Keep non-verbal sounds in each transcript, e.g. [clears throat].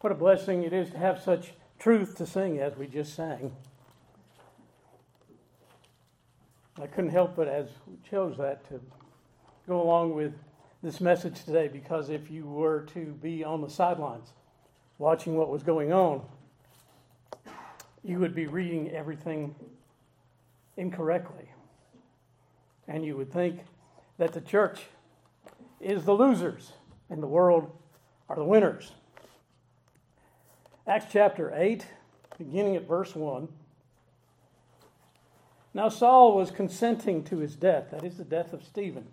What a blessing it is to have such truth to sing as we just sang. I couldn't help but, as we chose that, to go along with this message today because if you were to be on the sidelines watching what was going on, you would be reading everything incorrectly. And you would think that the church is the losers and the world are the winners. Acts chapter 8, beginning at verse 1. Now Saul was consenting to his death, that is, the death of Stephen.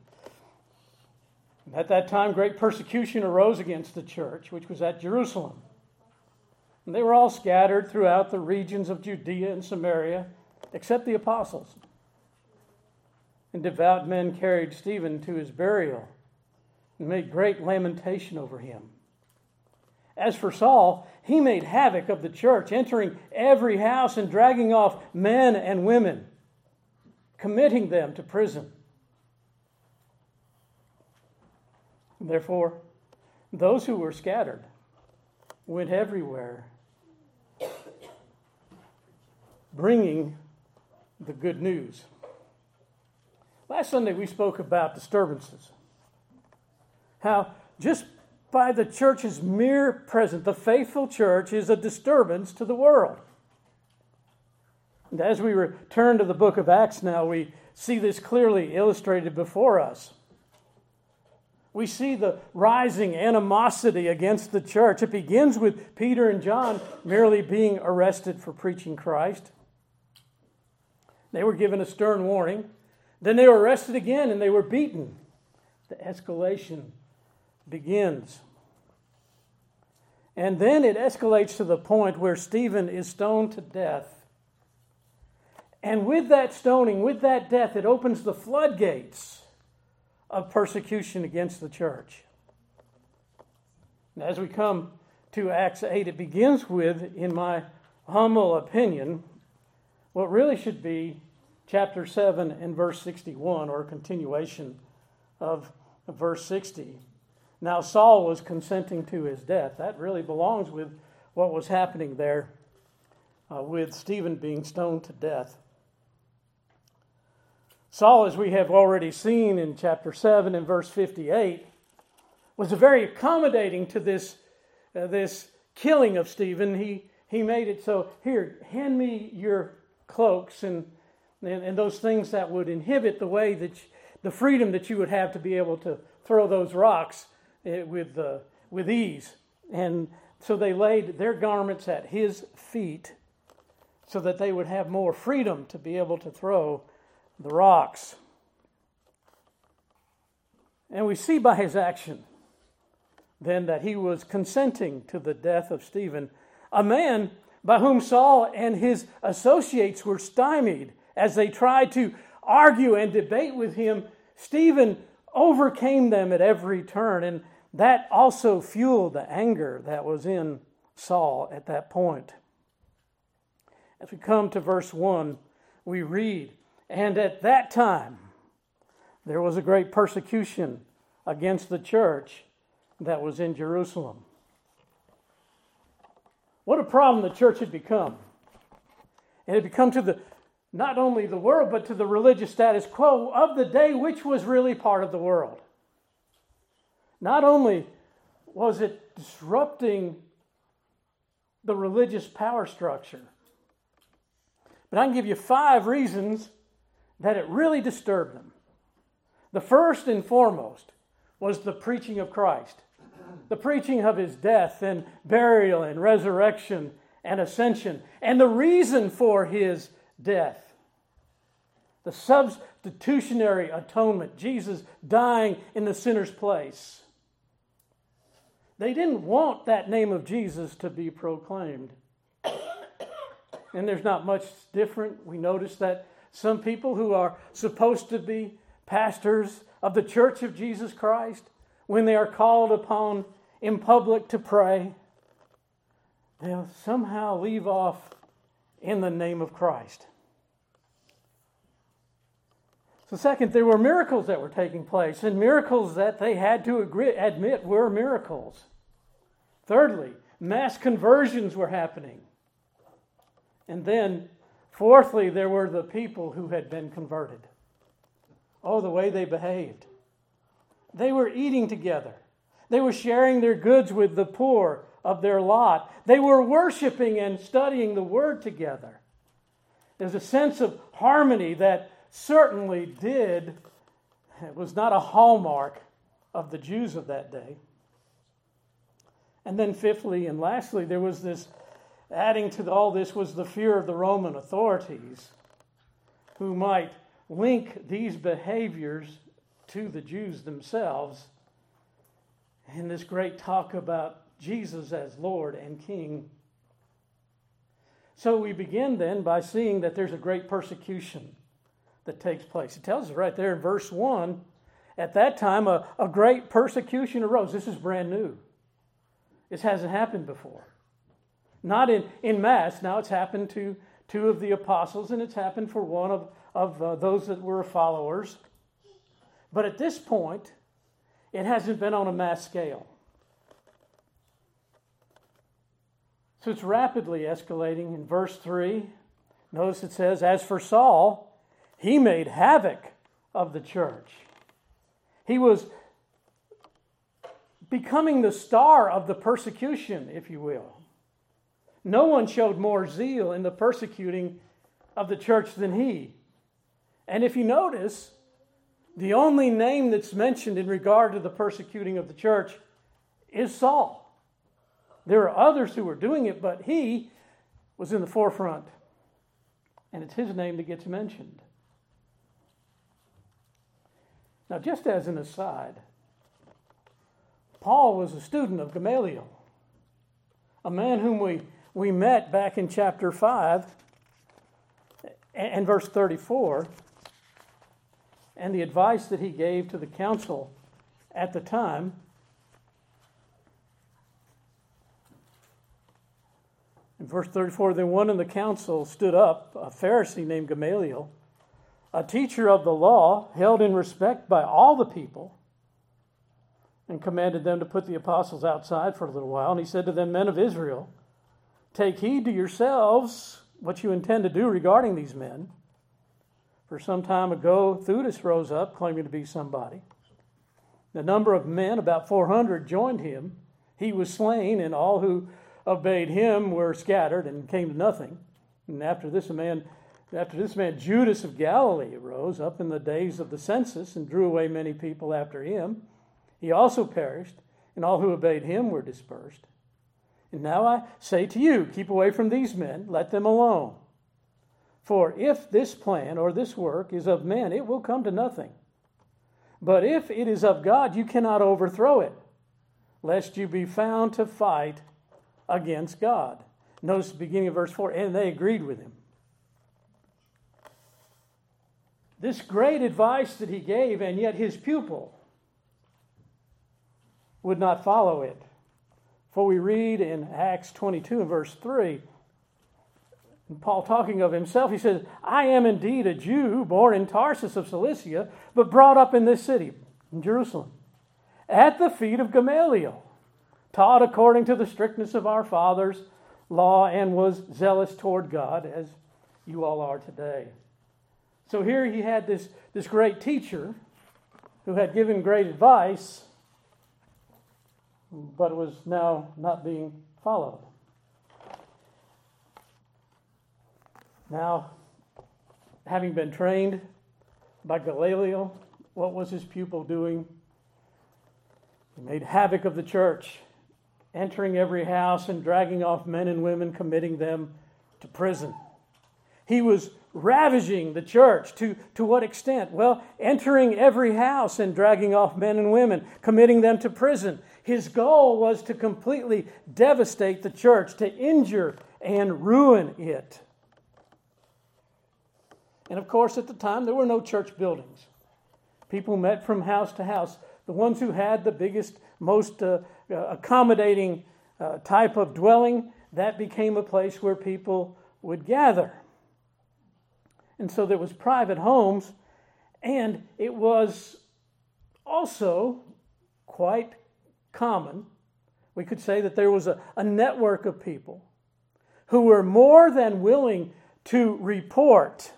At that time, great persecution arose against the church, which was at Jerusalem. And they were all scattered throughout the regions of Judea and Samaria, except the apostles. And devout men carried Stephen to his burial and made great lamentation over him. As for Saul, he made havoc of the church, entering every house and dragging off men and women, committing them to prison. Therefore, those who were scattered went everywhere, bringing the good news. Last Sunday, we spoke about disturbances. How just by the church's mere presence, the faithful church is a disturbance to the world. And as we return to the book of Acts now, we see this clearly illustrated before us. We see the rising animosity against the church. It begins with Peter and John merely being arrested for preaching Christ. They were given a stern warning. Then they were arrested again and they were beaten. The escalation begins. And then it escalates to the point where Stephen is stoned to death. And with that stoning, with that death, it opens the floodgates of persecution against the church. And as we come to Acts 8, it begins with, in my humble opinion, what really should be chapter 7 and verse 61, or a continuation of verse 60. Now, Saul was consenting to his death. That really belongs with what was happening there uh, with Stephen being stoned to death. Saul, as we have already seen in chapter 7 and verse 58, was very accommodating to this, uh, this killing of Stephen. He, he made it so here, hand me your cloaks and, and, and those things that would inhibit the way that you, the freedom that you would have to be able to throw those rocks with, uh, with ease. And so they laid their garments at his feet so that they would have more freedom to be able to throw the rocks. And we see by his action then that he was consenting to the death of Stephen, a man by whom Saul and his associates were stymied as they tried to argue and debate with him. Stephen overcame them at every turn. And that also fueled the anger that was in Saul at that point. As we come to verse 1, we read, And at that time there was a great persecution against the church that was in Jerusalem. What a problem the church had become. It had become to the not only the world, but to the religious status quo of the day, which was really part of the world. Not only was it disrupting the religious power structure, but I can give you five reasons that it really disturbed them. The first and foremost was the preaching of Christ, the preaching of his death and burial and resurrection and ascension, and the reason for his death. The substitutionary atonement, Jesus dying in the sinner's place. They didn't want that name of Jesus to be proclaimed. And there's not much different. We notice that some people who are supposed to be pastors of the church of Jesus Christ, when they are called upon in public to pray, they'll somehow leave off in the name of Christ. So, second, there were miracles that were taking place, and miracles that they had to agree, admit were miracles. Thirdly, Mass conversions were happening. And then, fourthly, there were the people who had been converted. Oh, the way they behaved. They were eating together, they were sharing their goods with the poor of their lot, they were worshiping and studying the Word together. There's a sense of harmony that certainly did, it was not a hallmark of the Jews of that day. And then, fifthly and lastly, there was this adding to all this was the fear of the Roman authorities who might link these behaviors to the Jews themselves in this great talk about Jesus as Lord and King. So we begin then by seeing that there's a great persecution that takes place. It tells us right there in verse 1 at that time a, a great persecution arose. This is brand new, this hasn't happened before. Not in, in mass, now it's happened to two of the apostles, and it's happened for one of, of uh, those that were followers. But at this point, it hasn't been on a mass scale. So it's rapidly escalating. In verse 3, notice it says, As for Saul, he made havoc of the church. He was becoming the star of the persecution, if you will. No one showed more zeal in the persecuting of the church than he. And if you notice, the only name that's mentioned in regard to the persecuting of the church is Saul. There are others who were doing it, but he was in the forefront. And it's his name that gets mentioned. Now, just as an aside, Paul was a student of Gamaliel, a man whom we, we met back in chapter 5 and verse 34, and the advice that he gave to the council at the time. In verse 34, then one in the council stood up, a Pharisee named Gamaliel a teacher of the law, held in respect by all the people, and commanded them to put the apostles outside for a little while. And he said to them, Men of Israel, take heed to yourselves what you intend to do regarding these men. For some time ago, Theudas rose up, claiming to be somebody. The number of men, about 400, joined him. He was slain, and all who obeyed him were scattered and came to nothing. And after this, a man after this man, Judas of Galilee arose up in the days of the census and drew away many people after him. He also perished, and all who obeyed him were dispersed. And now I say to you, keep away from these men, let them alone. For if this plan or this work is of men, it will come to nothing. But if it is of God, you cannot overthrow it, lest you be found to fight against God. Notice the beginning of verse 4 and they agreed with him. This great advice that he gave, and yet his pupil would not follow it. For we read in Acts 22 and verse 3, Paul talking of himself, he says, I am indeed a Jew born in Tarsus of Cilicia, but brought up in this city, in Jerusalem, at the feet of Gamaliel, taught according to the strictness of our fathers' law, and was zealous toward God, as you all are today. So here he had this, this great teacher who had given great advice, but was now not being followed. Now, having been trained by Gamaliel, what was his pupil doing? He made havoc of the church, entering every house and dragging off men and women, committing them to prison. He was ravaging the church. To, to what extent? Well, entering every house and dragging off men and women, committing them to prison. His goal was to completely devastate the church, to injure and ruin it. And of course, at the time, there were no church buildings. People met from house to house. The ones who had the biggest, most uh, uh accommodating uh, type of dwelling, that became a place where people would gather. And so there was private homes, and it was also quite common We could say that there was a, a network of people who were more than willing to report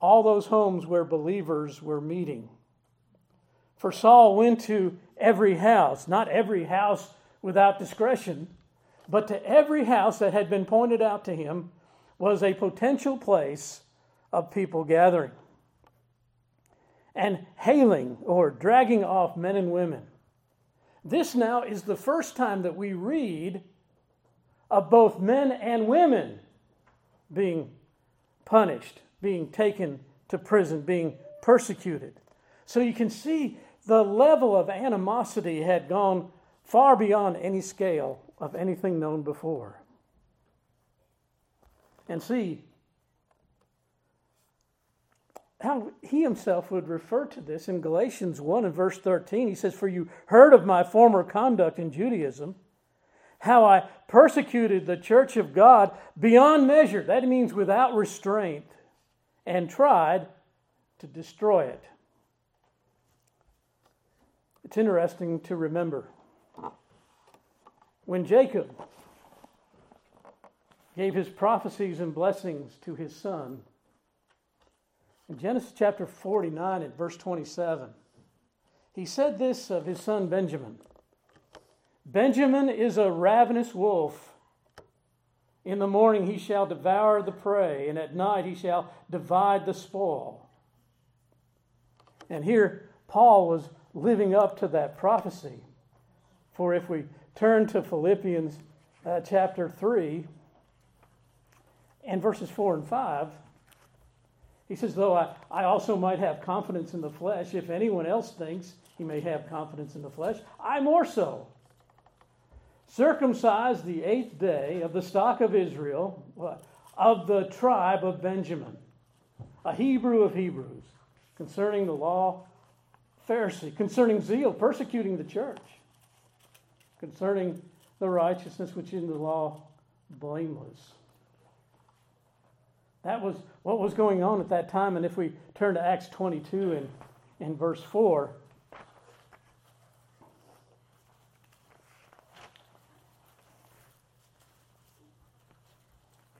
all those homes where believers were meeting. For Saul went to every house, not every house without discretion, but to every house that had been pointed out to him was a potential place of people gathering and hailing or dragging off men and women. This now is the first time that we read of both men and women being punished, being taken to prison, being persecuted. So you can see the level of animosity had gone far beyond any scale of anything known before. And see, how he himself would refer to this in Galatians 1 and verse 13. He says, For you heard of my former conduct in Judaism, how I persecuted the church of God beyond measure. That means without restraint, and tried to destroy it. It's interesting to remember when Jacob gave his prophecies and blessings to his son, in Genesis chapter 49 at verse 27, he said this of his son Benjamin Benjamin is a ravenous wolf. In the morning he shall devour the prey, and at night he shall divide the spoil. And here Paul was living up to that prophecy. For if we turn to Philippians uh, chapter 3 and verses 4 and 5, he says, Though I, I also might have confidence in the flesh, if anyone else thinks he may have confidence in the flesh, I more so. Circumcised the eighth day of the stock of Israel, uh, of the tribe of Benjamin, a Hebrew of Hebrews, concerning the law, Pharisee, concerning zeal, persecuting the church, concerning the righteousness which is in the law, blameless. That was what was going on at that time. And if we turn to Acts 22 and, and verse 4,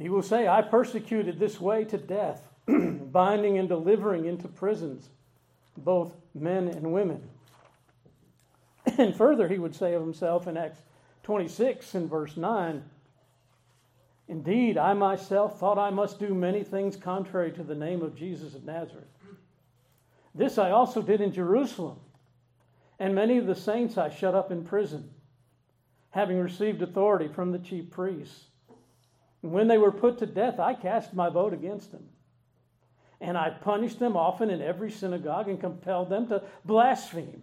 he will say, I persecuted this way to death, [clears throat] binding and delivering into prisons both men and women. [clears throat] And further, he would say of himself in Acts 26 and verse 9, Indeed, I myself thought I must do many things contrary to the name of Jesus of Nazareth. This I also did in Jerusalem, and many of the saints I shut up in prison, having received authority from the chief priests. When they were put to death, I cast my vote against them. And I punished them often in every synagogue and compelled them to blaspheme.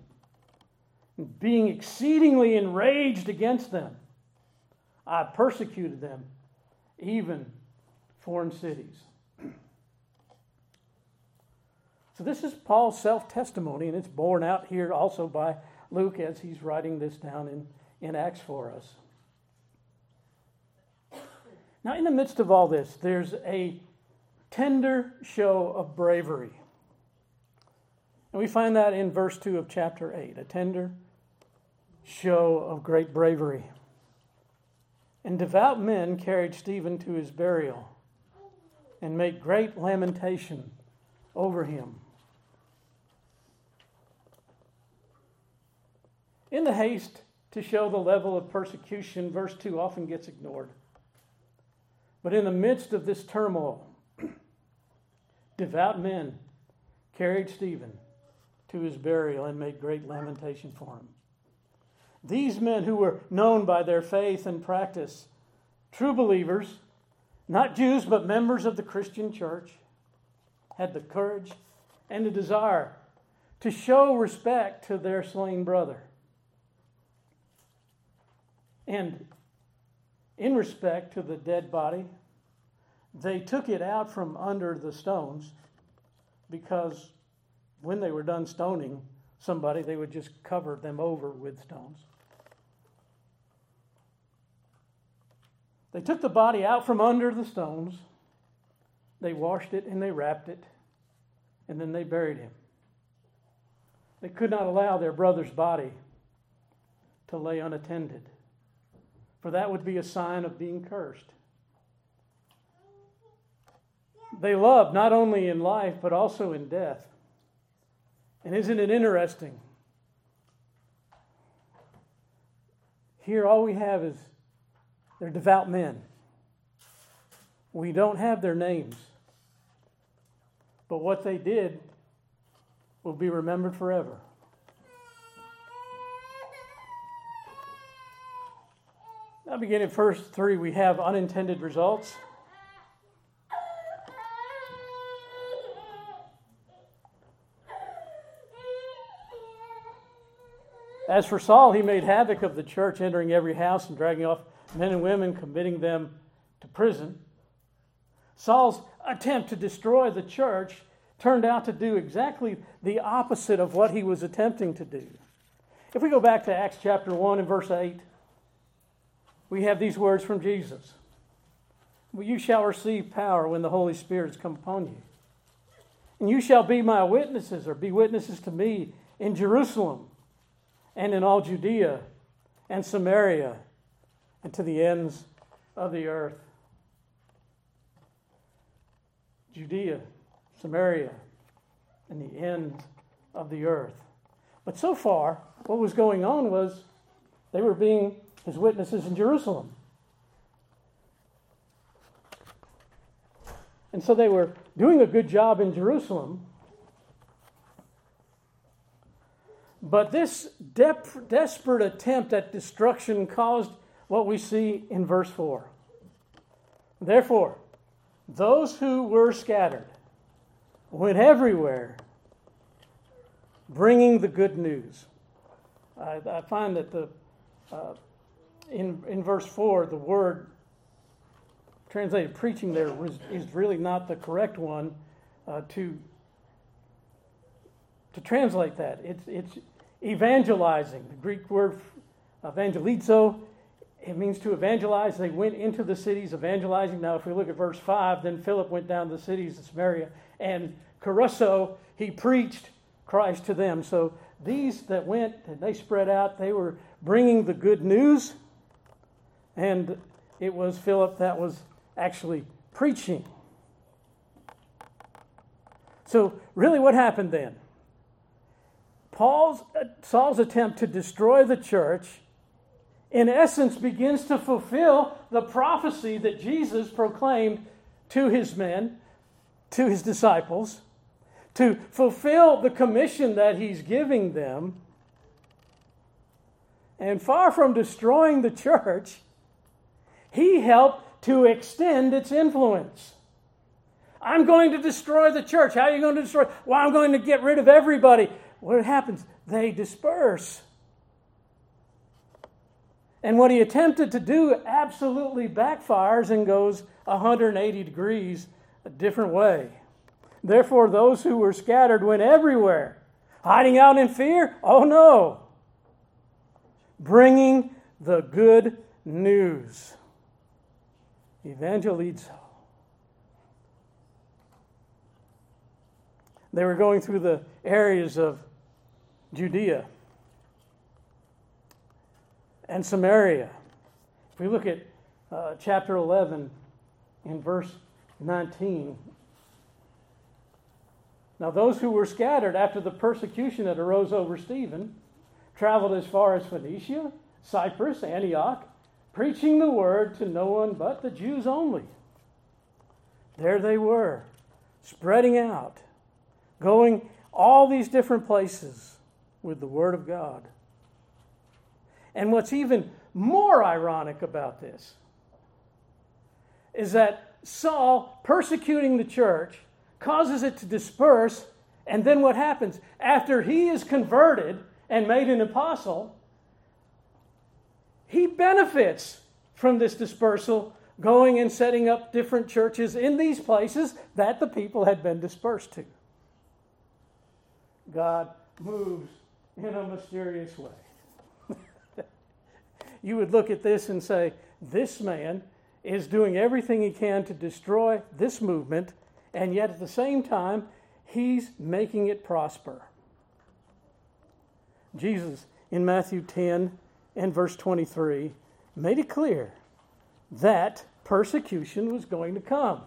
being exceedingly enraged against them, I persecuted them even foreign cities. [clears throat] So, this is Paul's self testimony, and it's borne out here also by Luke as he's writing this down in, in Acts for us. Now, in the midst of all this, there's a tender show of bravery. And we find that in verse 2 of chapter 8 a tender show of great bravery. And devout men carried Stephen to his burial and made great lamentation over him. In the haste to show the level of persecution, verse 2 often gets ignored. But in the midst of this turmoil, [clears throat] devout men carried Stephen to his burial and made great lamentation for him. These men who were known by their faith and practice, true believers, not Jews, but members of the Christian church, had the courage and the desire to show respect to their slain brother. And in respect to the dead body, they took it out from under the stones because when they were done stoning somebody, they would just cover them over with stones. They took the body out from under the stones, they washed it and they wrapped it, and then they buried him. They could not allow their brother's body to lay unattended, for that would be a sign of being cursed. They loved not only in life, but also in death. And isn't it interesting? Here, all we have is they're devout men. We don't have their names. But what they did will be remembered forever. Now, beginning verse 3, we have unintended results. As for Saul, he made havoc of the church, entering every house and dragging off men and women, committing them to prison. Saul's attempt to destroy the church turned out to do exactly the opposite of what he was attempting to do. If we go back to Acts chapter 1 and verse 8, we have these words from Jesus You shall receive power when the Holy Spirit has come upon you. And you shall be my witnesses, or be witnesses to me in Jerusalem and in all Judea and Samaria and to the ends of the earth. Judea, Samaria, and the end of the earth. But so far, what was going on was they were being his witnesses in Jerusalem. And so they were doing a good job in Jerusalem. But this de- desperate attempt at destruction caused what we see in verse 4. Therefore, those who were scattered went everywhere bringing the good news. I, I find that the, uh, in, in verse 4, the word translated preaching there is really not the correct one uh, to, to translate that. It's, it's evangelizing. The Greek word evangelizo it means to evangelize. They went into the cities evangelizing. Now, if we look at verse 5, then Philip went down to the cities of Samaria, and kerusso, he preached Christ to them. So these that went, and they spread out, they were bringing the good news, and it was Philip that was actually preaching. So, really, what happened then? Paul's uh, Saul's attempt to destroy the church in essence, begins to fulfill the prophecy that Jesus proclaimed to his men, to his disciples, to fulfill the commission that he's giving them. And far from destroying the church, he helped to extend its influence. I'm going to destroy the church. How are you going to destroy? Well, I'm going to get rid of everybody. What happens? They disperse. And what he attempted to do absolutely backfires and goes 180 degrees a different way. Therefore, those who were scattered went everywhere. Hiding out in fear? Oh no. Bringing the good news. Evangelizo. They were going through the areas of Judea and Samaria. If we look at uh, chapter 11 in verse 19, now those who were scattered after the persecution that arose over Stephen traveled as far as Phoenicia, Cyprus, Antioch, preaching the word to no one but the Jews only. There they were, spreading out, going all these different places with the word of God. And what's even more ironic about this is that Saul, persecuting the church, causes it to disperse. And then what happens? After he is converted and made an apostle, he benefits from this dispersal, going and setting up different churches in these places that the people had been dispersed to. God moves in a mysterious way [laughs] you would look at this and say, this man is doing everything he can to destroy this movement, and yet at the same time, he's making it prosper. Jesus in Matthew 10 and verse 23 made it clear that persecution was going to come.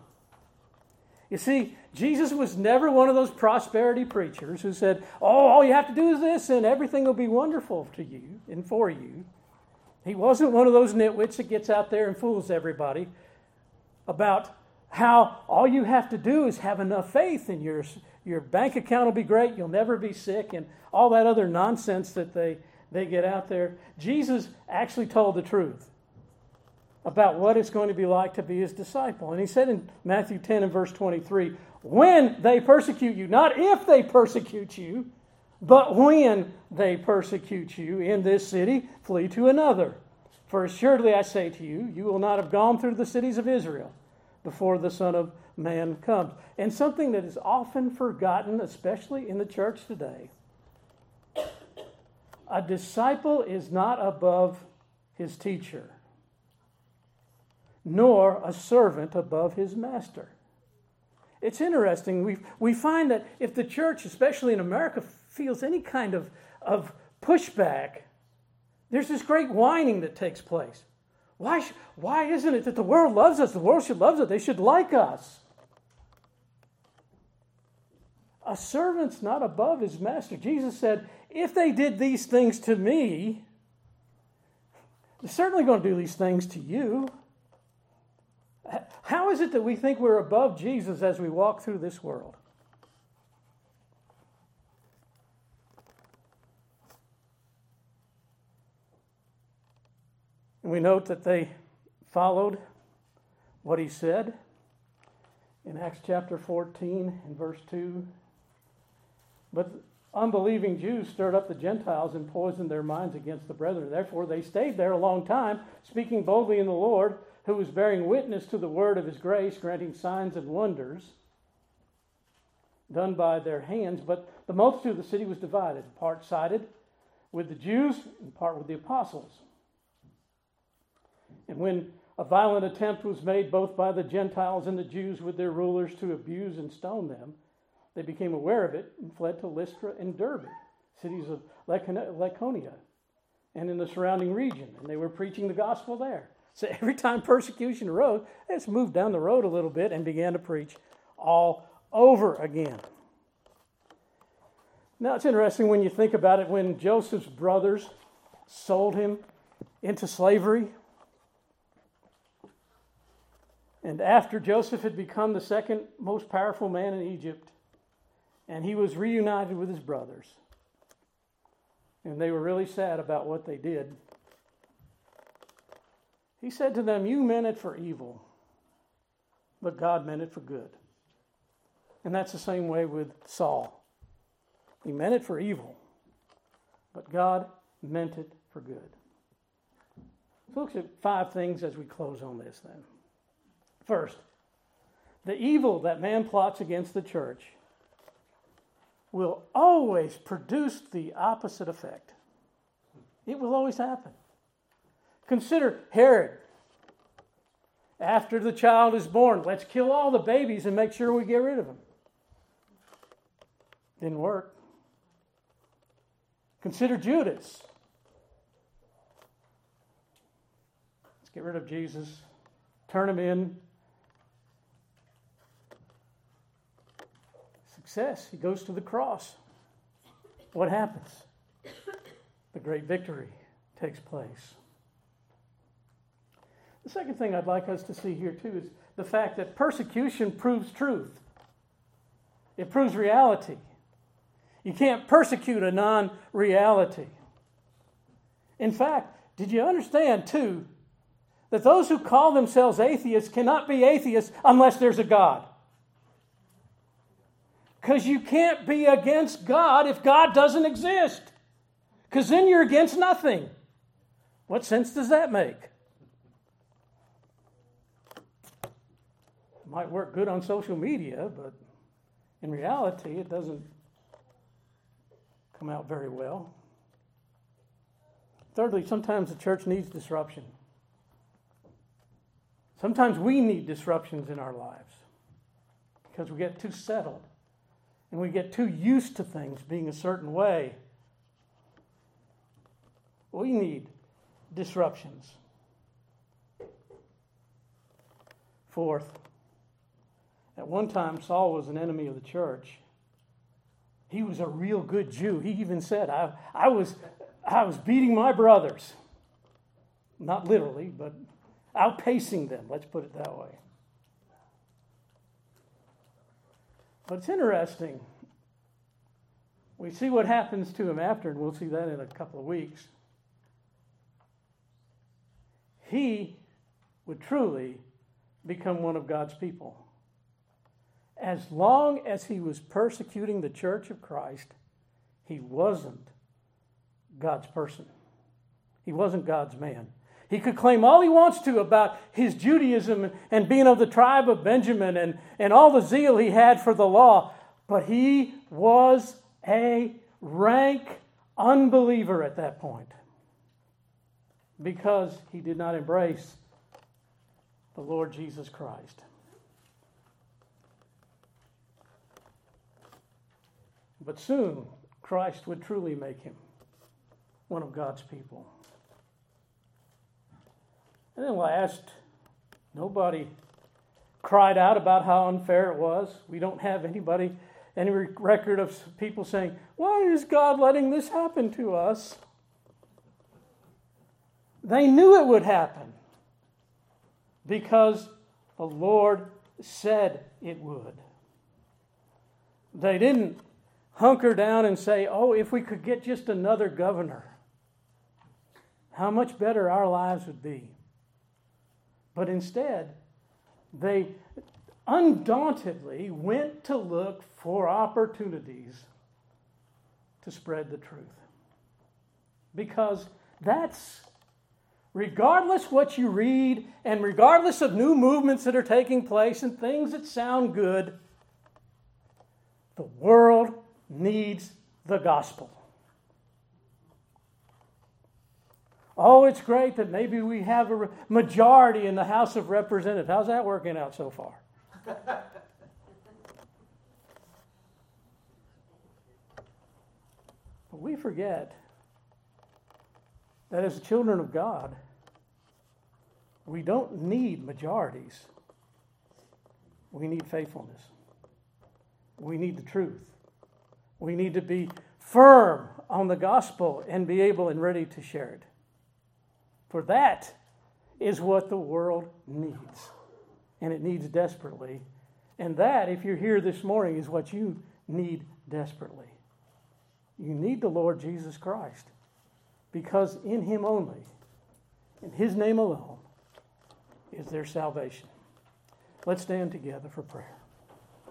You see, Jesus was never one of those prosperity preachers who said, Oh, all you have to do is this and everything will be wonderful to you and for you. He wasn't one of those nitwits that gets out there and fools everybody about how all you have to do is have enough faith and your, your bank account will be great, you'll never be sick, and all that other nonsense that they, they get out there. Jesus actually told the truth about what it's going to be like to be his disciple. And he said in Matthew 10 and verse 23 when they persecute you, not if they persecute you, but when they persecute you in this city, flee to another. For assuredly I say to you, you will not have gone through the cities of Israel before the Son of Man comes. And something that is often forgotten, especially in the church today a disciple is not above his teacher, nor a servant above his master. It's interesting. We, we find that if the church, especially in America, feels any kind of, of pushback, there's this great whining that takes place. Why, why isn't it that the world loves us? The world should love us. They should like us. A servant's not above his master. Jesus said, if they did these things to me, they're certainly going to do these things to you. How is it that we think we're above Jesus as we walk through this world? We note that they followed what he said in Acts chapter 14 and verse 2. But unbelieving Jews stirred up the Gentiles and poisoned their minds against the brethren. Therefore, they stayed there a long time, speaking boldly in the Lord, who was bearing witness to the word of his grace, granting signs and wonders done by their hands. But the multitude of the city was divided, part sided with the Jews and part with the apostles. And when a violent attempt was made both by the Gentiles and the Jews with their rulers to abuse and stone them, they became aware of it and fled to Lystra and Derbe, cities of Lycaonia, and in the surrounding region. And they were preaching the gospel there. So [laughs] every time persecution arose, they just moved down the road a little bit and began to preach all over again. Now it's interesting when you think about it when Joseph's brothers sold him into slavery and after Joseph had become the second most powerful man in Egypt, and he was reunited with his brothers, and they were really sad about what they did, he said to them, You meant it for evil, but God meant it for good. And that's the same way with Saul. He meant it for evil, but God meant it for good. So look at five things as we close on this then. First, the evil that man plots against the church will always produce the opposite effect. It will always happen. Consider Herod. After the child is born, let's kill all the babies and make sure we get rid of them. Didn't work. Consider Judas. Let's get rid of Jesus, turn him in, success. He goes to the cross. What happens? The great victory takes place. The second thing I'd like us to see here, too, is the fact that persecution proves truth, it proves reality. You can't persecute a non reality. In fact, did you understand, too, that those who call themselves atheists cannot be atheists unless there's a God? Because you can't be against God if God doesn't exist. Because then you're against nothing. What sense does that make? Might work good on social media, but in reality, it doesn't come out very well. Thirdly, sometimes the church needs disruption. Sometimes we need disruptions in our lives because we get too settled and we get too used to things being a certain way. We need disruptions. Fourth, at one time, Saul was an enemy of the church. He was a real good Jew. He even said, I, I, was, I was beating my brothers. Not literally, but outpacing them. Let's put it that way. But it's interesting. We see what happens to him after, and we'll see that in a couple of weeks. He would truly become one of God's people. As long as he was persecuting the church of Christ, he wasn't God's person. He wasn't God's man. He could claim all he wants to about his Judaism and being of the tribe of Benjamin and, and all the zeal he had for the law, but he was a rank unbeliever at that point because he did not embrace the Lord Jesus Christ. But soon, Christ would truly make him one of God's people. And then last, nobody cried out about how unfair it was. We don't have anybody, any record of people saying, Why is God letting this happen to us? They knew it would happen because the Lord said it would. They didn't hunker down and say, Oh, if we could get just another governor, how much better our lives would be. But instead, they undauntedly went to look for opportunities to spread the truth. Because that's, regardless what you read, and regardless of new movements that are taking place and things that sound good, the world needs the gospel. Oh, it's great that maybe we have a majority in the House of Representatives. How's that working out so far? [laughs] but we forget that as children of God, we don't need majorities. We need faithfulness. We need the truth. We need to be firm on the gospel and be able and ready to share it. For that is what the world needs. And it needs desperately. And that, if you're here this morning, is what you need desperately. You need the Lord Jesus Christ. Because in Him only, in His name alone, is there salvation. Let's stand together for prayer.